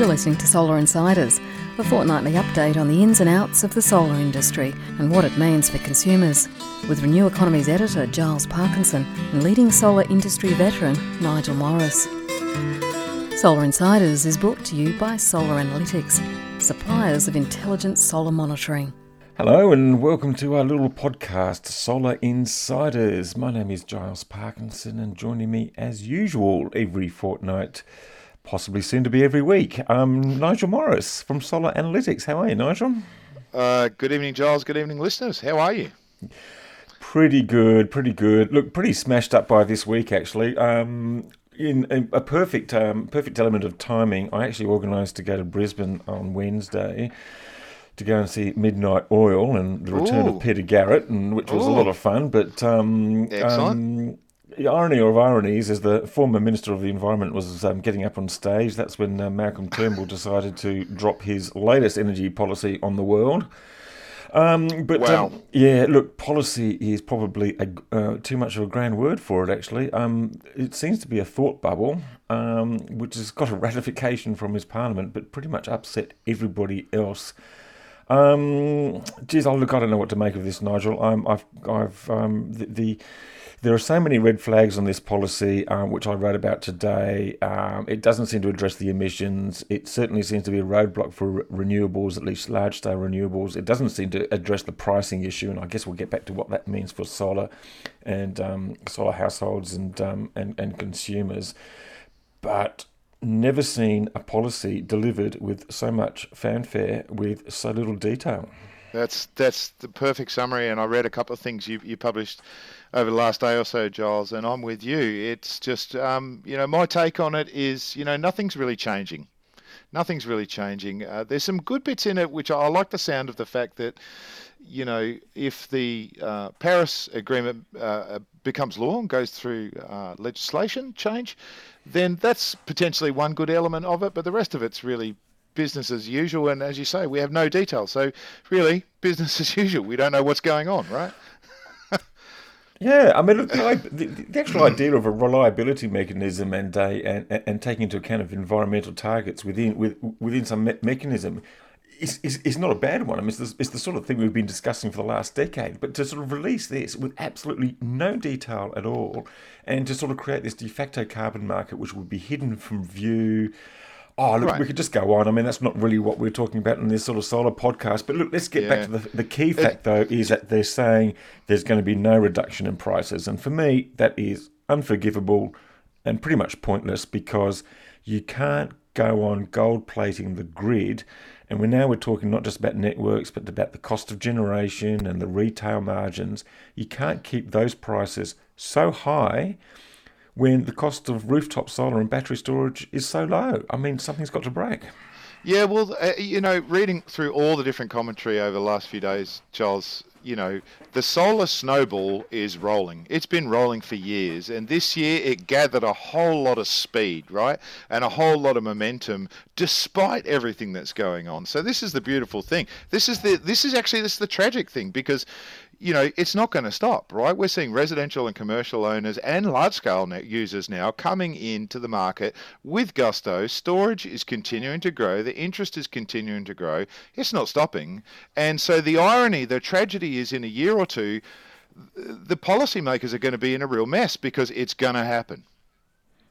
You're listening to Solar Insiders, a fortnightly update on the ins and outs of the solar industry and what it means for consumers. With Renew Economy's editor Giles Parkinson and leading solar industry veteran Nigel Morris. Solar Insiders is brought to you by Solar Analytics, suppliers of intelligent solar monitoring. Hello and welcome to our little podcast, Solar Insiders. My name is Giles Parkinson, and joining me as usual every fortnight, possibly soon to be every week, um, Nigel Morris from Solar Analytics. How are you, Nigel? Uh, good evening, Giles. Good evening, listeners. How are you? Pretty good, pretty good. Look, pretty smashed up by this week, actually. Um, in, in, a perfect, um, perfect element of timing, I actually organised to go to Brisbane on Wednesday to go and see Midnight Oil and the return Ooh. of Peter Garrett, and which was a lot of fun. But um, Excellent. um, irony of ironies is the former Minister of the Environment was um, getting up on stage. That's when uh, Malcolm Turnbull decided to drop his latest energy policy on the world. Um, but Wow. um, yeah, look, policy is probably a, uh, too much of a grand word for it. Actually, um, it seems to be a thought bubble, um, which has got a ratification from his parliament, but pretty much upset everybody else. Um, geez, I look, I don't know what to make of this, Nigel. Um, I've, I've, um, the, the, there are so many red flags on this policy, um, which I wrote about today. Um, it doesn't seem to address the emissions. It certainly seems to be a roadblock for re- renewables, at least large-scale renewables. It doesn't seem to address the pricing issue, and I guess we'll get back to what that means for solar and um, solar households and, um, and and consumers. But never seen a policy delivered with so much fanfare with so little detail. That's that's the perfect summary. And I read a couple of things you, you published over the last day or so, Giles, and I'm with you. It's just, um, you know, my take on it is, you know, nothing's really changing. Nothing's really changing. Uh, there's some good bits in it, which I like the sound of the fact that, you know, if the uh, Paris Agreement uh, becomes law and goes through uh, legislation change, then that's potentially one good element of it. But the rest of it's really business as usual. And as you say, we have no detail. So really, business as usual. We don't know what's going on, right? Yeah, I mean, the, the, actual idea of a reliability mechanism and, and- and taking into account of environmental targets within with, within some me- mechanism is, is, is not a bad one. I mean, it's the, it's the sort of thing we've been discussing for the last decade. But to sort of release this with absolutely no detail at all, and to sort of create this de facto carbon market which would be hidden from view. Oh, look, Right. we could just go on. I mean, that's not really what we're talking about in this sort of solar podcast. But look, let's get back to the, the key fact, though, is that they're saying there's going to be no reduction in prices. And for me, that is unforgivable and pretty much pointless because you can't go on gold plating the grid. And we're now we're talking not just about networks, but about the cost of generation and the retail margins. You can't keep those prices so high when the cost of rooftop solar and battery storage is so low. I mean, something's got to break. Yeah, well, uh, you know, reading through all the different commentary over the last few days, Giles, you know, the solar snowball is rolling. It's been rolling for years, and this year it gathered a whole lot of speed, right, and a whole lot of momentum, despite everything that's going on. So this is the beautiful thing. This is the this is actually this is the tragic thing because. You know, it's not going to stop, right? We're seeing residential and commercial owners and large scale net users now coming into the market with gusto. Storage is continuing to grow, the interest is continuing to grow. It's not stopping. And so the irony, the tragedy is in a year or two, the policymakers are going to be in a real mess because it's going to happen.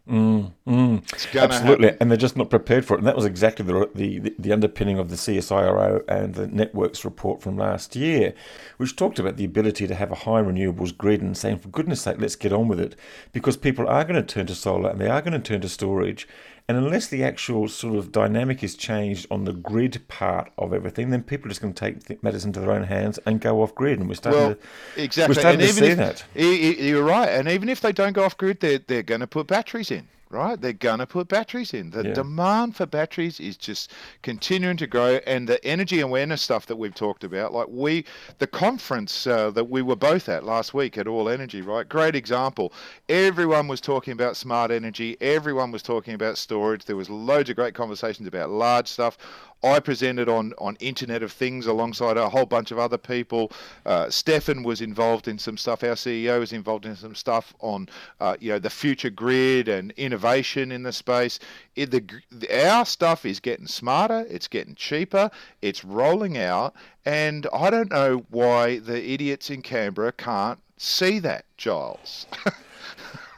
Mm, mm. Absolutely, happen. and they're just not prepared for it. And that was exactly the, the the underpinning of the CSIRO and the networks report from last year, which talked about the ability to have a high renewables grid and saying, for goodness sake, let's get on with it, because people are going to turn to solar and they are going to turn to storage. And unless the actual sort of dynamic is changed on the grid part of everything, then people are just going to take matters into their own hands and go off grid. And we're starting Well, to exactly. we're starting and to even see if, that. You're right. And even if they don't go off grid, they're, they're going to put batteries in, right? They're going to put batteries in. The Yeah. demand for batteries is just continuing to grow. And the energy awareness stuff that we've talked about, like we, the conference uh, that we were both at last week at All Energy, right? Great example. Everyone was talking about smart energy. Everyone was talking about storage. There was loads of great conversations about large stuff. I presented on on Internet of Things alongside a whole bunch of other people. Uh, Stefan was involved in some stuff. Our CEO was involved in some stuff on uh, you know the future grid and innovation in the space. It, the, our stuff is getting smarter. It's getting cheaper. It's rolling out, and I don't know why the idiots in Canberra can't see that, Giles.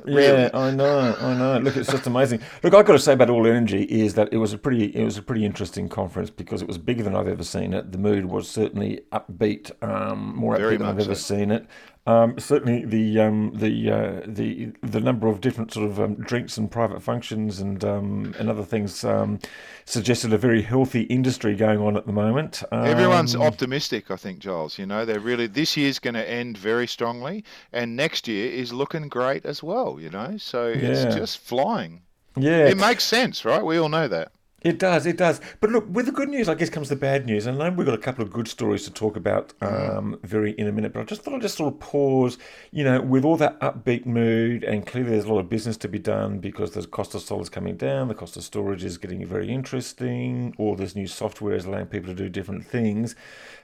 really. Yeah, I know, I know. Look, it's just amazing. Look, I've got to say about All Energy is that it was a pretty, it was a pretty interesting conference because it was bigger than I've ever seen it. The mood was certainly upbeat, um, more upbeat than I've ever so. seen it. Um, certainly, the um, the uh, the the number of different sort of um, drinks and private functions and um, and other things um, suggested a very healthy industry going on at the moment. Everyone's um, optimistic, I think, Giles. You know, they're really this year's going to end very strongly, and next year is looking great as well. You know, so yeah. it's just flying. Yeah, it makes sense, right? We all know that. It does, it does. But look, with the good news, I guess comes the bad news. And I know we've got a couple of good stories to talk about mm. um, very in a minute. But I just thought I'd just sort of pause, you know, with all that upbeat mood, and clearly there's a lot of business to be done because the cost of solar is coming down, the cost of storage is getting very interesting, all this new software is allowing people to do different things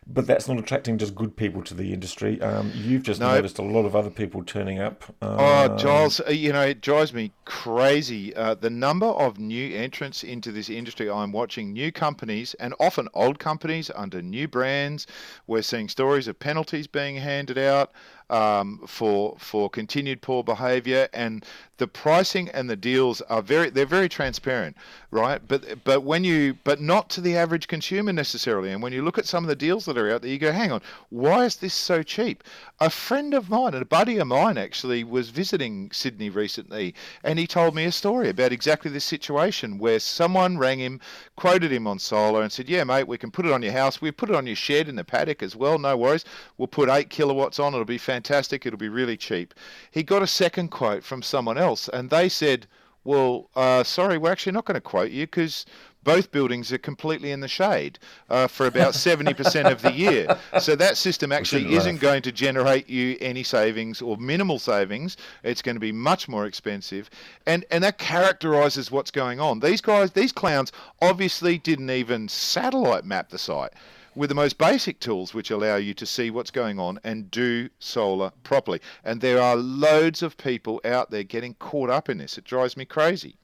but that's not attracting just good people to the industry. Um, you've just no. noticed a lot of other people turning up. oh, Giles, uh, you know, it drives me crazy. Uh, the number of new entrants into this industry I'm watching, new companies and often old companies under new brands. We're seeing stories of penalties being handed out um, for for continued poor behaviour, and the pricing and the deals are very they're very transparent, right? But but when you but not to the average consumer necessarily. And when you look at some of the deals that are out there, you go, hang on, why is this so cheap? A friend of mine, and a buddy of mine, actually was visiting Sydney recently, and he told me a story about exactly this situation where someone rang him, quoted him on solar, and said, "Yeah, mate, we can put it on your house. We put it on your shed in the paddock as well. No worries. We'll put eight kilowatts on. It'll be fantastic." Fantastic, it'll be really cheap. He got a second quote from someone else, and they said, Well, uh, sorry, we're actually not going to quote you because both buildings are completely in the shade uh, for about 70% of the year. So that system actually isn't going to generate you any savings or minimal savings. It's going to be much more expensive. And, and that characterizes what's going on. These guys, these clowns obviously didn't even satellite map the site with the most basic tools which allow you to see what's going on and do solar properly. And there are loads of people out there getting caught up in this. It drives me crazy.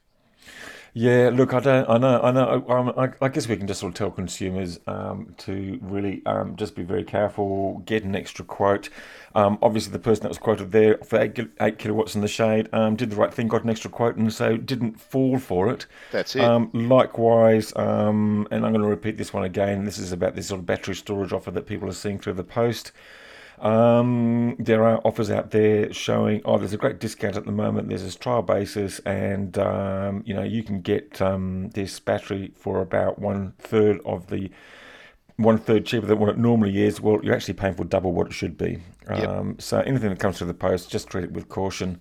Yeah, look, I don't, I know, I know. Um, I, I guess we can just sort of tell consumers um, to really um, just be very careful, get an extra quote. Um, obviously, the person that was quoted there for eight, eight kilowatts in the shade um, did the right thing, got an extra quote, and so didn't fall for it. That's it. Um, likewise, and I'm going to repeat this one again. This is about this sort of battery storage offer that people are seeing through the post. Um, there are offers out there showing, oh, there's a great discount at the moment. There's this trial basis, and um, you know you can get um, this battery for about one third of the one third cheaper than what it normally is. Well, you're actually paying for double what it should be. Yep. Um, so anything that comes through the post, just treat it with caution.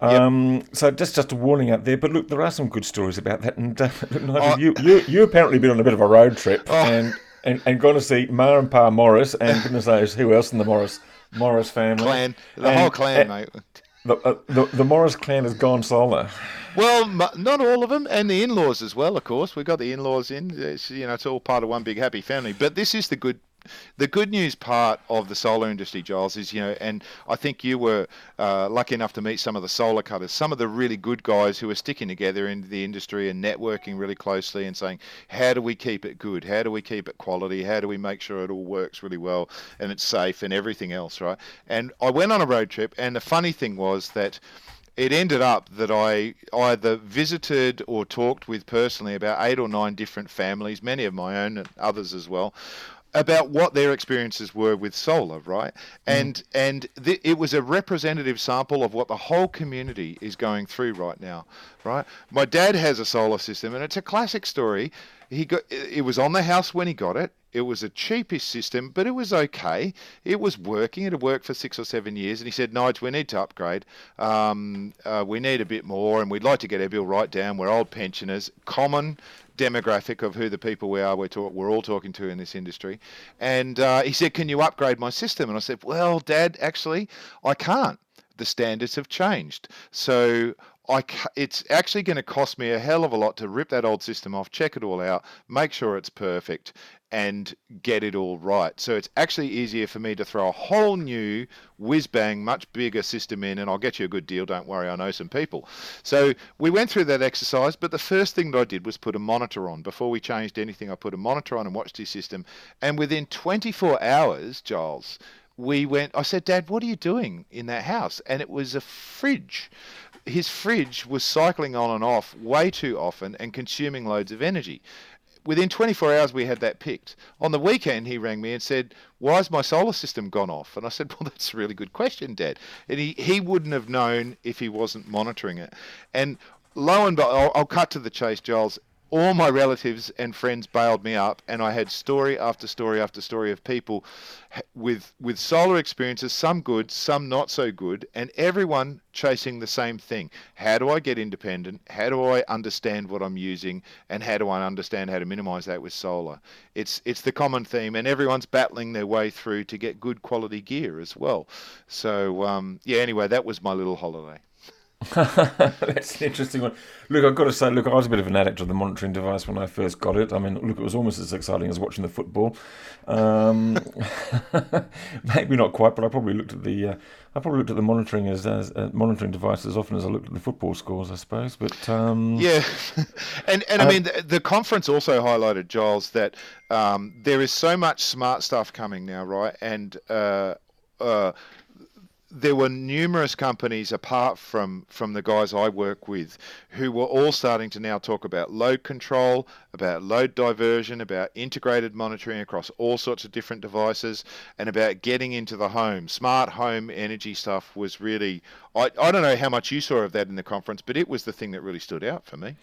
Um, yep. So just just a warning out there. But look, there are some good stories about that. And uh, oh. you, you you apparently been on a bit of a road trip, oh. and and, and going to see Ma and Pa Morris, and goodness knows who else in the Morris Morris family. Clan, the and, whole clan, mate. The, uh, the, the Morris clan has gone solar. Well, not all of them, and the in-laws as well. Of course, we've got the in-laws in. It's, you know, it's all part of one big happy family. But this is the good the good news part of the solar industry, Giles, is you know, and I think you were uh, lucky enough to meet some of the solar cutters, some of the really good guys who are sticking together in the industry and networking really closely and saying, how do we keep it good? How do we keep it quality? How do we make sure it all works really well and it's safe and everything else, right? And I went on a road trip, and the funny thing was that it ended up that I either visited or talked with personally about eight or nine different families, many of my own and others as well, about what their experiences were with solar, right? Mm. And and th- it was a representative sample of what the whole community is going through right now, right? My dad has a solar system, and it's a classic story. He got it was on the house when he got it. It was a cheapish system, but it was okay. It was working. It had worked for six or seven years. And he said, Nige, we need to upgrade. Um, uh, we need a bit more, and we'd like to get our bill right down. We're old pensioners. Common demographic of who the people we are we're, talk, we're all talking to in this industry. And uh, he said, Can you upgrade my system? And I said, Well, Dad, actually, I can't. The standards have changed. So I it's actually going to cost me a hell of a lot to rip that old system off, check it all out, make sure it's perfect, and get it all right. So it's actually easier for me to throw a whole new whiz bang, much bigger system in, and I'll get you a good deal. Don't worry, I know some people. So we went through that exercise, but the first thing that I did was put a monitor on. Before we changed anything, I put a monitor on and watched his system. And within 24 hours, Giles, we went, I said, Dad, what are you doing in that house? And it was a fridge his fridge was cycling on and off way too often and consuming loads of energy within 24 hours we had that picked. On the weekend he rang me and said, Why has my solar system gone off?" And I said, "Well, that's a really good question, Dad." And he he wouldn't have known if he wasn't monitoring it. And lo and behold, I'll, I'll cut to the chase, Giles all my relatives and friends bailed me up, and I had story after story after story of people with with solar experiences, some good, some not so good, and everyone chasing the same thing. How do I get independent? How do I understand what I'm using, and how do I understand how to minimize that with solar? It's it's the common theme, and everyone's battling their way through to get good quality gear as well. So um, yeah, anyway, that was my little holiday. That's an interesting one. Look, I've got to say, look, I was a bit of an addict of the monitoring device when I first got it. I mean, look, it was almost as exciting as watching the football. Um, maybe not quite, but I probably looked at the uh, I probably looked at the monitoring as, as uh, monitoring device as often as I looked at the football scores, I suppose. But um, yeah, and and I mean the, the, conference also highlighted Giles that um, there is so much smart stuff coming now, right? And uh, uh, there were numerous companies apart from from the guys I work with who were all starting to now talk about load control, about load diversion, about integrated monitoring across all sorts of different devices, and about getting into the home. Smart home energy stuff was really I, I don't know how much you saw of that in the conference, but it was the thing that really stood out for me.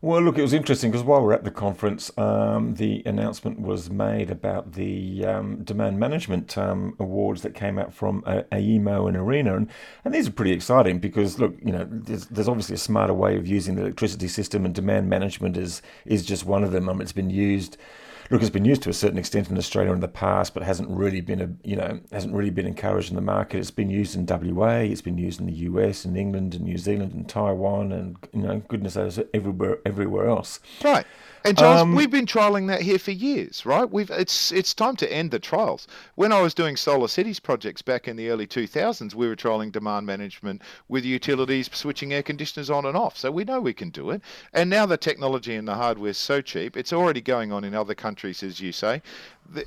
Well, look, it was interesting because while we're at the conference, um, the announcement was made about the um, demand management um, awards that came out from uh, AEMO and ARENA, and, and these are pretty exciting because look, you know, there's, there's obviously a smarter way of using the electricity system, and demand management is is just one of them. I it's been used look, it's been used to a certain extent in Australia in the past, but hasn't really been a you know hasn't really been encouraged in the market. It's been used in WA, it's been used in the US, and England, and New Zealand, and Taiwan, and you know goodness knows everywhere everywhere else. Right. And Giles, um, we've been trialing that here for years, right? We've it's it's time to end the trials. When I was doing solar cities projects back in the early 2000s, we were trialing demand management with utilities switching air conditioners on and off. So we know we can do it. And now the technology and the hardware is so cheap, it's already going on in other countries, as you say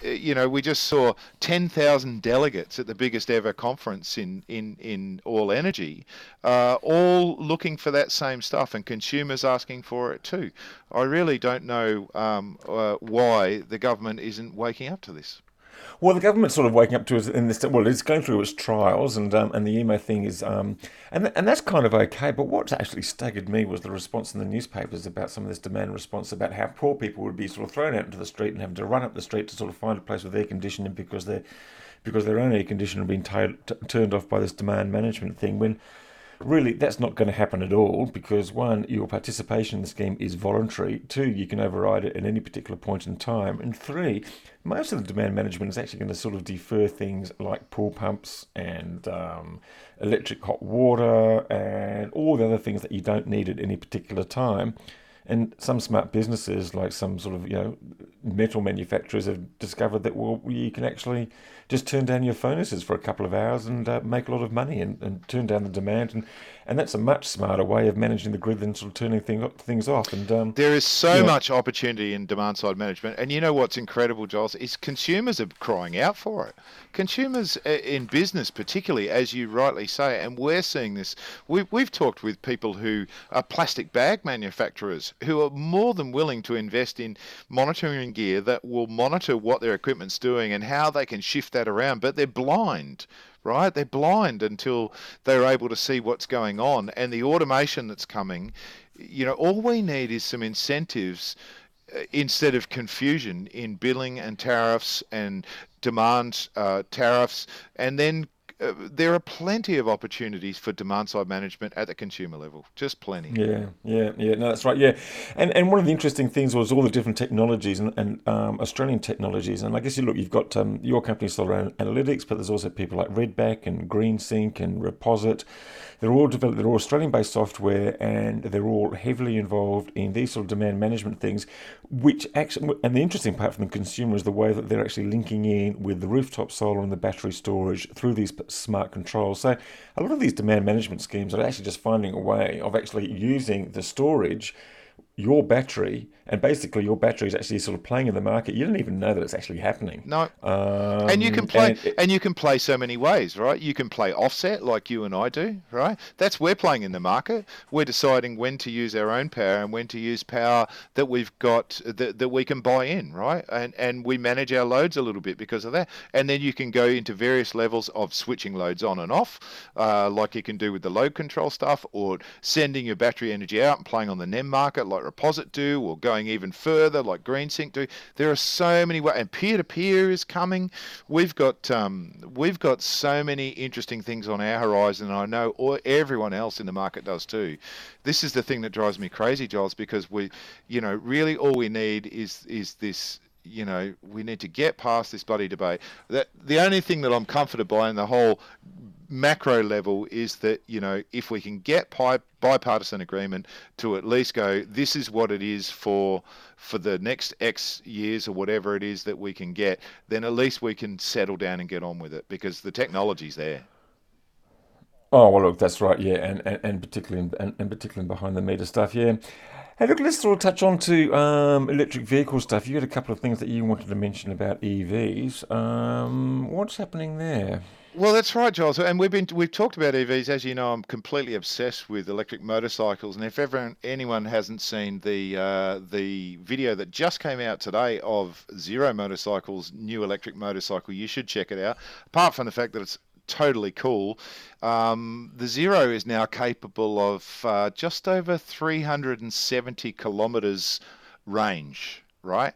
you know, we just saw 10,000 delegates at the biggest ever conference in, in, in all energy, uh, all looking for that same stuff and consumers asking for it too. I really don't know um, uh, why the government isn't waking up to this. Well, the government's sort of waking up to it in this. Well, it's going through its trials, and um, and the AEMO thing is, um, and and that's kind of okay. But what actually staggered me was the response in the newspapers about some of this demand response about how poor people would be sort of thrown out into the street and having to run up the street to sort of find a place with air conditioning because they're because their own air conditioner had been t- t- turned off by this demand management thing. When really that's not going to happen at all because one, your participation in the scheme is voluntary. Two, you can override it at any particular point in time. And three, most of the demand management is actually going to sort of defer things like pool pumps and um, electric hot water and all the other things that you don't need at any particular time. And some smart businesses, like some sort of you know metal manufacturers, have discovered that well you can actually just turn down your furnaces for a couple of hours and uh, make a lot of money and, and turn down the demand and and that's a much smarter way of managing the grid than sort of turning thing, things off. And um, there is so much opportunity in demand side management, and you know what's incredible, Giles, is consumers are crying out for it. Consumers uh, in business, particularly, as you rightly say, and we're seeing this. We've we've talked with people who are plastic bag manufacturers who are more than willing to invest in monitoring gear that will monitor what their equipment's doing and how they can shift that around, but they're blind right? They're blind until they're able to see what's going on. And the automation that's coming, you know, all we need is some incentives uh, instead of confusion in billing and tariffs and demand uh, tariffs, and then uh, there are plenty of opportunities for demand side management at the consumer level. Just plenty. Yeah, yeah, yeah. No, that's right. Yeah, and and one of the interesting things was all the different technologies and, and um, Australian technologies. And I guess you look, you've got um, your company Solar Analytics, but there's also people like Redback and GreenSync and Reposit. They're all developed. They're all Australian-based software, and they're all heavily involved in these sort of demand management things. Which actually, and the interesting part from the consumer is the way that they're actually linking in with the rooftop solar and the battery storage through these smart controls. So a lot of these demand management schemes are actually just finding a way of actually using the storage your battery, and basically your battery is actually sort of playing in the market. You don't even know that it's actually happening. No. Um, and you can play, and, and, you can play so many ways, right? You can play offset like you and I do, right? That's we're playing in the market. We're deciding when to use our own power and when to use power that we've got that, that we can buy in, right? And and we manage our loads a little bit because of that. And then you can go into various levels of switching loads on and off, uh, like you can do with the load control stuff, or sending your battery energy out and playing on the NEM market, like Reposit do, or going even further like GreenSync do. There are so many ways, and peer-to-peer is coming. We've got um, we've got so many interesting things on our horizon. And I know all, everyone else in the market does too. This is the thing that drives me crazy, Giles, because we, you know, really all we need is is this you know, we need to get past this bloody debate. That the only thing that I'm comforted by in the whole macro level is that you know if we can get bipartisan agreement to at least go this is what it is for for the next x years or whatever it is that we can get then at least we can settle down and get on with it because the technology's there oh well look that's right yeah and and, and particularly and, and particularly behind the meter stuff yeah Hey, look, let's sort of touch on to um, electric vehicle stuff. You had a couple of things that you wanted to mention about EVs. Um, what's happening there? Well, that's right, Giles. And we've been we've talked about EVs. As you know, I'm completely obsessed with electric motorcycles. And if ever anyone hasn't seen the uh, the video that just came out today of Zero Motorcycles' new electric motorcycle, you should check it out. Apart from the fact that it's totally cool, um, the Zero is now capable of uh, just over 370 kilometers range right?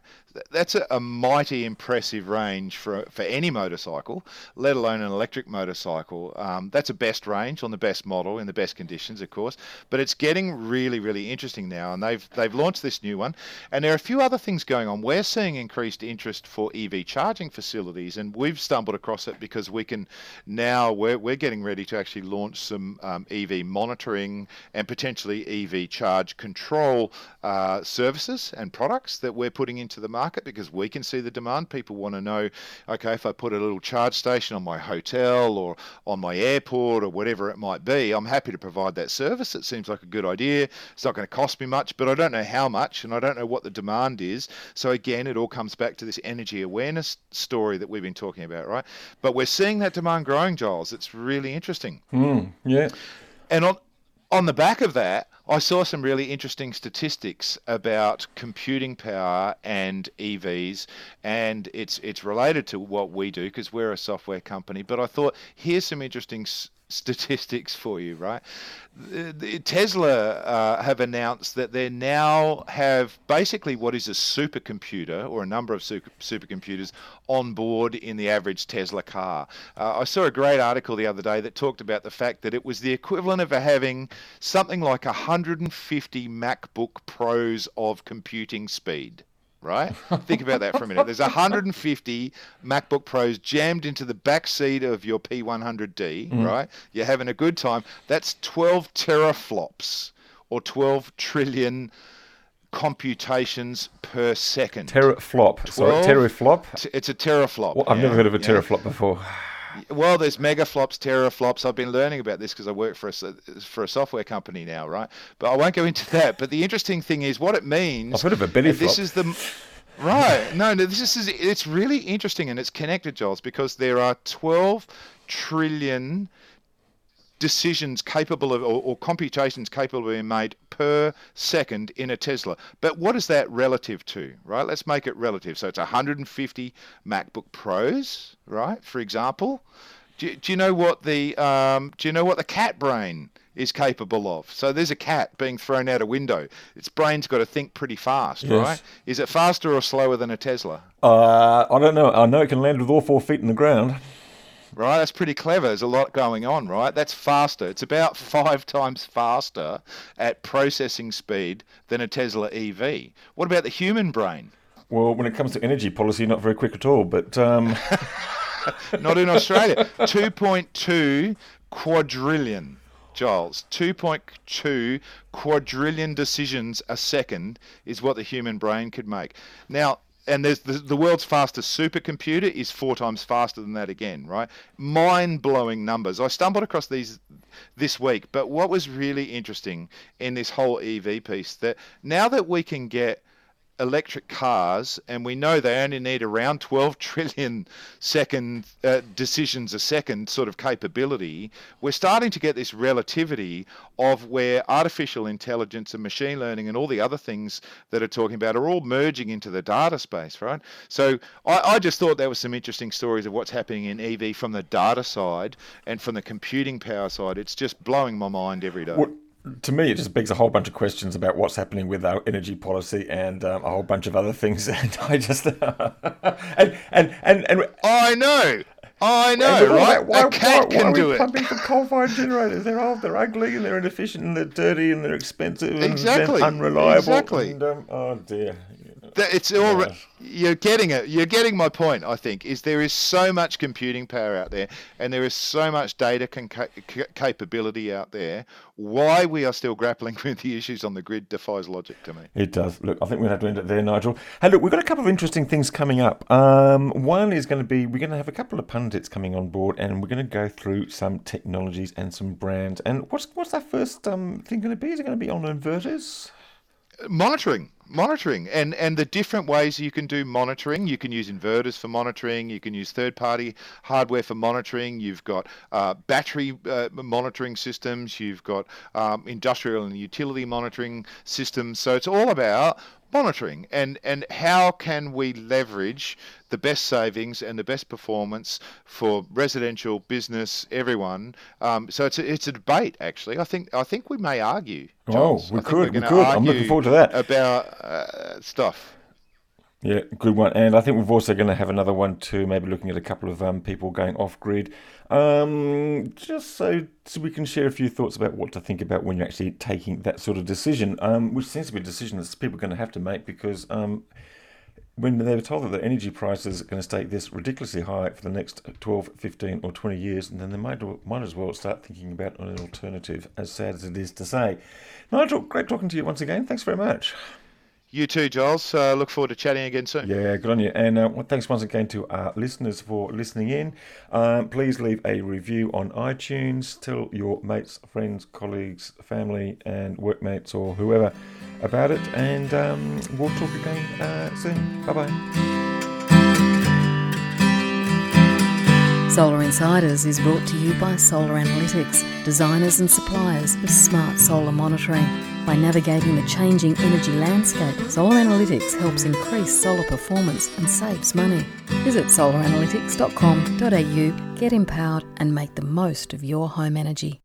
That's a, a, mighty impressive range for for any motorcycle, let alone an electric motorcycle. Um, that's a best range on the best model in the best conditions, of course. But it's getting really, really interesting now, and they've they've launched this new one, and there are a few other things going on. We're seeing increased interest for EV charging facilities, and we've stumbled across it because we can now we're we're getting ready to actually launch some um, EV monitoring and potentially EV charge control uh, services and products that we're putting into the market because we can see the demand. People want to know, okay, if I put a little charge station on my hotel or on my airport or whatever it might be, I'm happy to provide that service. It seems like a good idea. It's not going to cost me much, but I don't know how much and I don't know what the demand is. So again, it all comes back to this energy awareness story that we've been talking about, right? But we're seeing that demand growing, Giles. It's really interesting. Mm, yeah. And on on the back of that, I saw some really interesting statistics about computing power and EVs, and it's it's related to what we do because we're a software company. But I thought here's some interesting statistics for you, right? Tesla uh, have announced that they now have basically what is a supercomputer or a number of super, supercomputers on board in the average Tesla car. Uh, I saw a great article the other day that talked about the fact that it was the equivalent of having something like 150 MacBook Pros of computing speed right? Think about that for a minute. There's 150 MacBook Pros jammed into the back seat of your P100D, mm. right? You're having a good time. That's 12 teraflops or 12 trillion computations per second. Teraflop. Sorry, teraflop? It's a teraflop. Well, I've yeah, never heard of a teraflop yeah. before. Well, there's mega megaflops, teraflops. I've been learning about this because I work for a, for a software company now, right? But I won't go into that. But the interesting thing is what it means. I've heard of a belly flop. This is the right. No, no. This is it's really interesting and it's connected, Giles, because there are 12 trillion decisions capable of or, or, computations capable of being made per second in a Tesla. But what is that relative to, right? Let's make it relative. So it's 150 MacBook Pros, right? For example, do, do you know what the um, do you know what the cat brain is capable of? So there's a cat being thrown out a window. Its brain's got to think pretty fast, yes. right? Is it faster or slower than a Tesla? Uh, I don't know. I know it can land with all four feet in the ground. Right? That's pretty clever. There's a lot going on, right? That's faster. It's about five times faster at processing speed than a Tesla EV. What about the human brain? Well, when it comes to energy policy, not very quick at all. But um... not in Australia. 2.2 quadrillion. Giles, 2.2 quadrillion decisions a second is what the human brain could make. Now, and there's the, the world's fastest supercomputer is four times faster than that again, right? Mind blowing numbers. I stumbled across these this week, but what was really interesting in this whole EV piece that now that we can get electric cars, and we know they only need around 12 trillion second uh, decisions a second sort of capability, we're starting to get this relativity of where artificial intelligence and machine learning and all the other things that are talking about are all merging into the data space, right? So I, I just thought there were some interesting stories of what's happening in EV from the data side and from the computing power side. It's just blowing my mind every day. To me, it just begs a whole bunch of questions about what's happening with our energy policy and um, a whole bunch of other things. And I just and and and and I know. I know, right? Why, a cat why, why can do it. Pumping for coal-fired generators. They're old, they're ugly, and they're inefficient, and they're dirty, and they're expensive, exactly. and unreliable. Exactly. And, um, oh dear it's all you're getting it. You're getting my point. I think is there is so much computing power out there, and there is so much data con- capability out there. Why we are still grappling with the issues on the grid defies logic to me. It does. Look, I think we'll have to end it there, Nigel. Hey, look, we've got a couple of interesting things coming up. Um, one is going to be we're going to have a couple of pundits coming on board, and we're going to go through some technologies and some brands. And what's what's that first um, thing going to be? Is it going to be on inverters? Monitoring monitoring and and the different ways you can do monitoring. You can use inverters for monitoring. You can use third party hardware for monitoring. You've got uh, battery uh, monitoring systems. You've got um, industrial and utility monitoring systems. So it's all about monitoring and and how can we leverage the best savings and the best performance for residential business everyone um, so it's a, it's a debate actually I think I think we may argue Oh, we could. We could. I'm looking forward to that. About uh, stuff. Yeah, good one. And I think we're also going to have another one too, maybe looking at a couple of um, people going off grid. Um, just so, so we can share a few thoughts about what to think about when you're actually taking that sort of decision, um, which seems to be a decision that people are going to have to make because um, when they were told that the energy prices are going to stay this ridiculously high for the next 12, 15, or 20 years, and then they might, might as well start thinking about an alternative, as sad as it is to say. Nigel, great talking to you once again. Thanks very much. You too, Giles. Uh, look forward to chatting again soon. Yeah, good on you. And uh, thanks once again to our listeners for listening in. Um, please leave a review on iTunes. Tell your mates, friends, colleagues, family, and workmates or whoever about it. And um, we'll talk again uh, soon. Bye bye. Solar Insiders is brought to you by Solar Analytics, designers and suppliers of smart solar monitoring. By navigating the changing energy landscape, Solar Analytics helps increase solar performance and saves money. Visit solaranalytics.com.au, get empowered, and make the most of your home energy.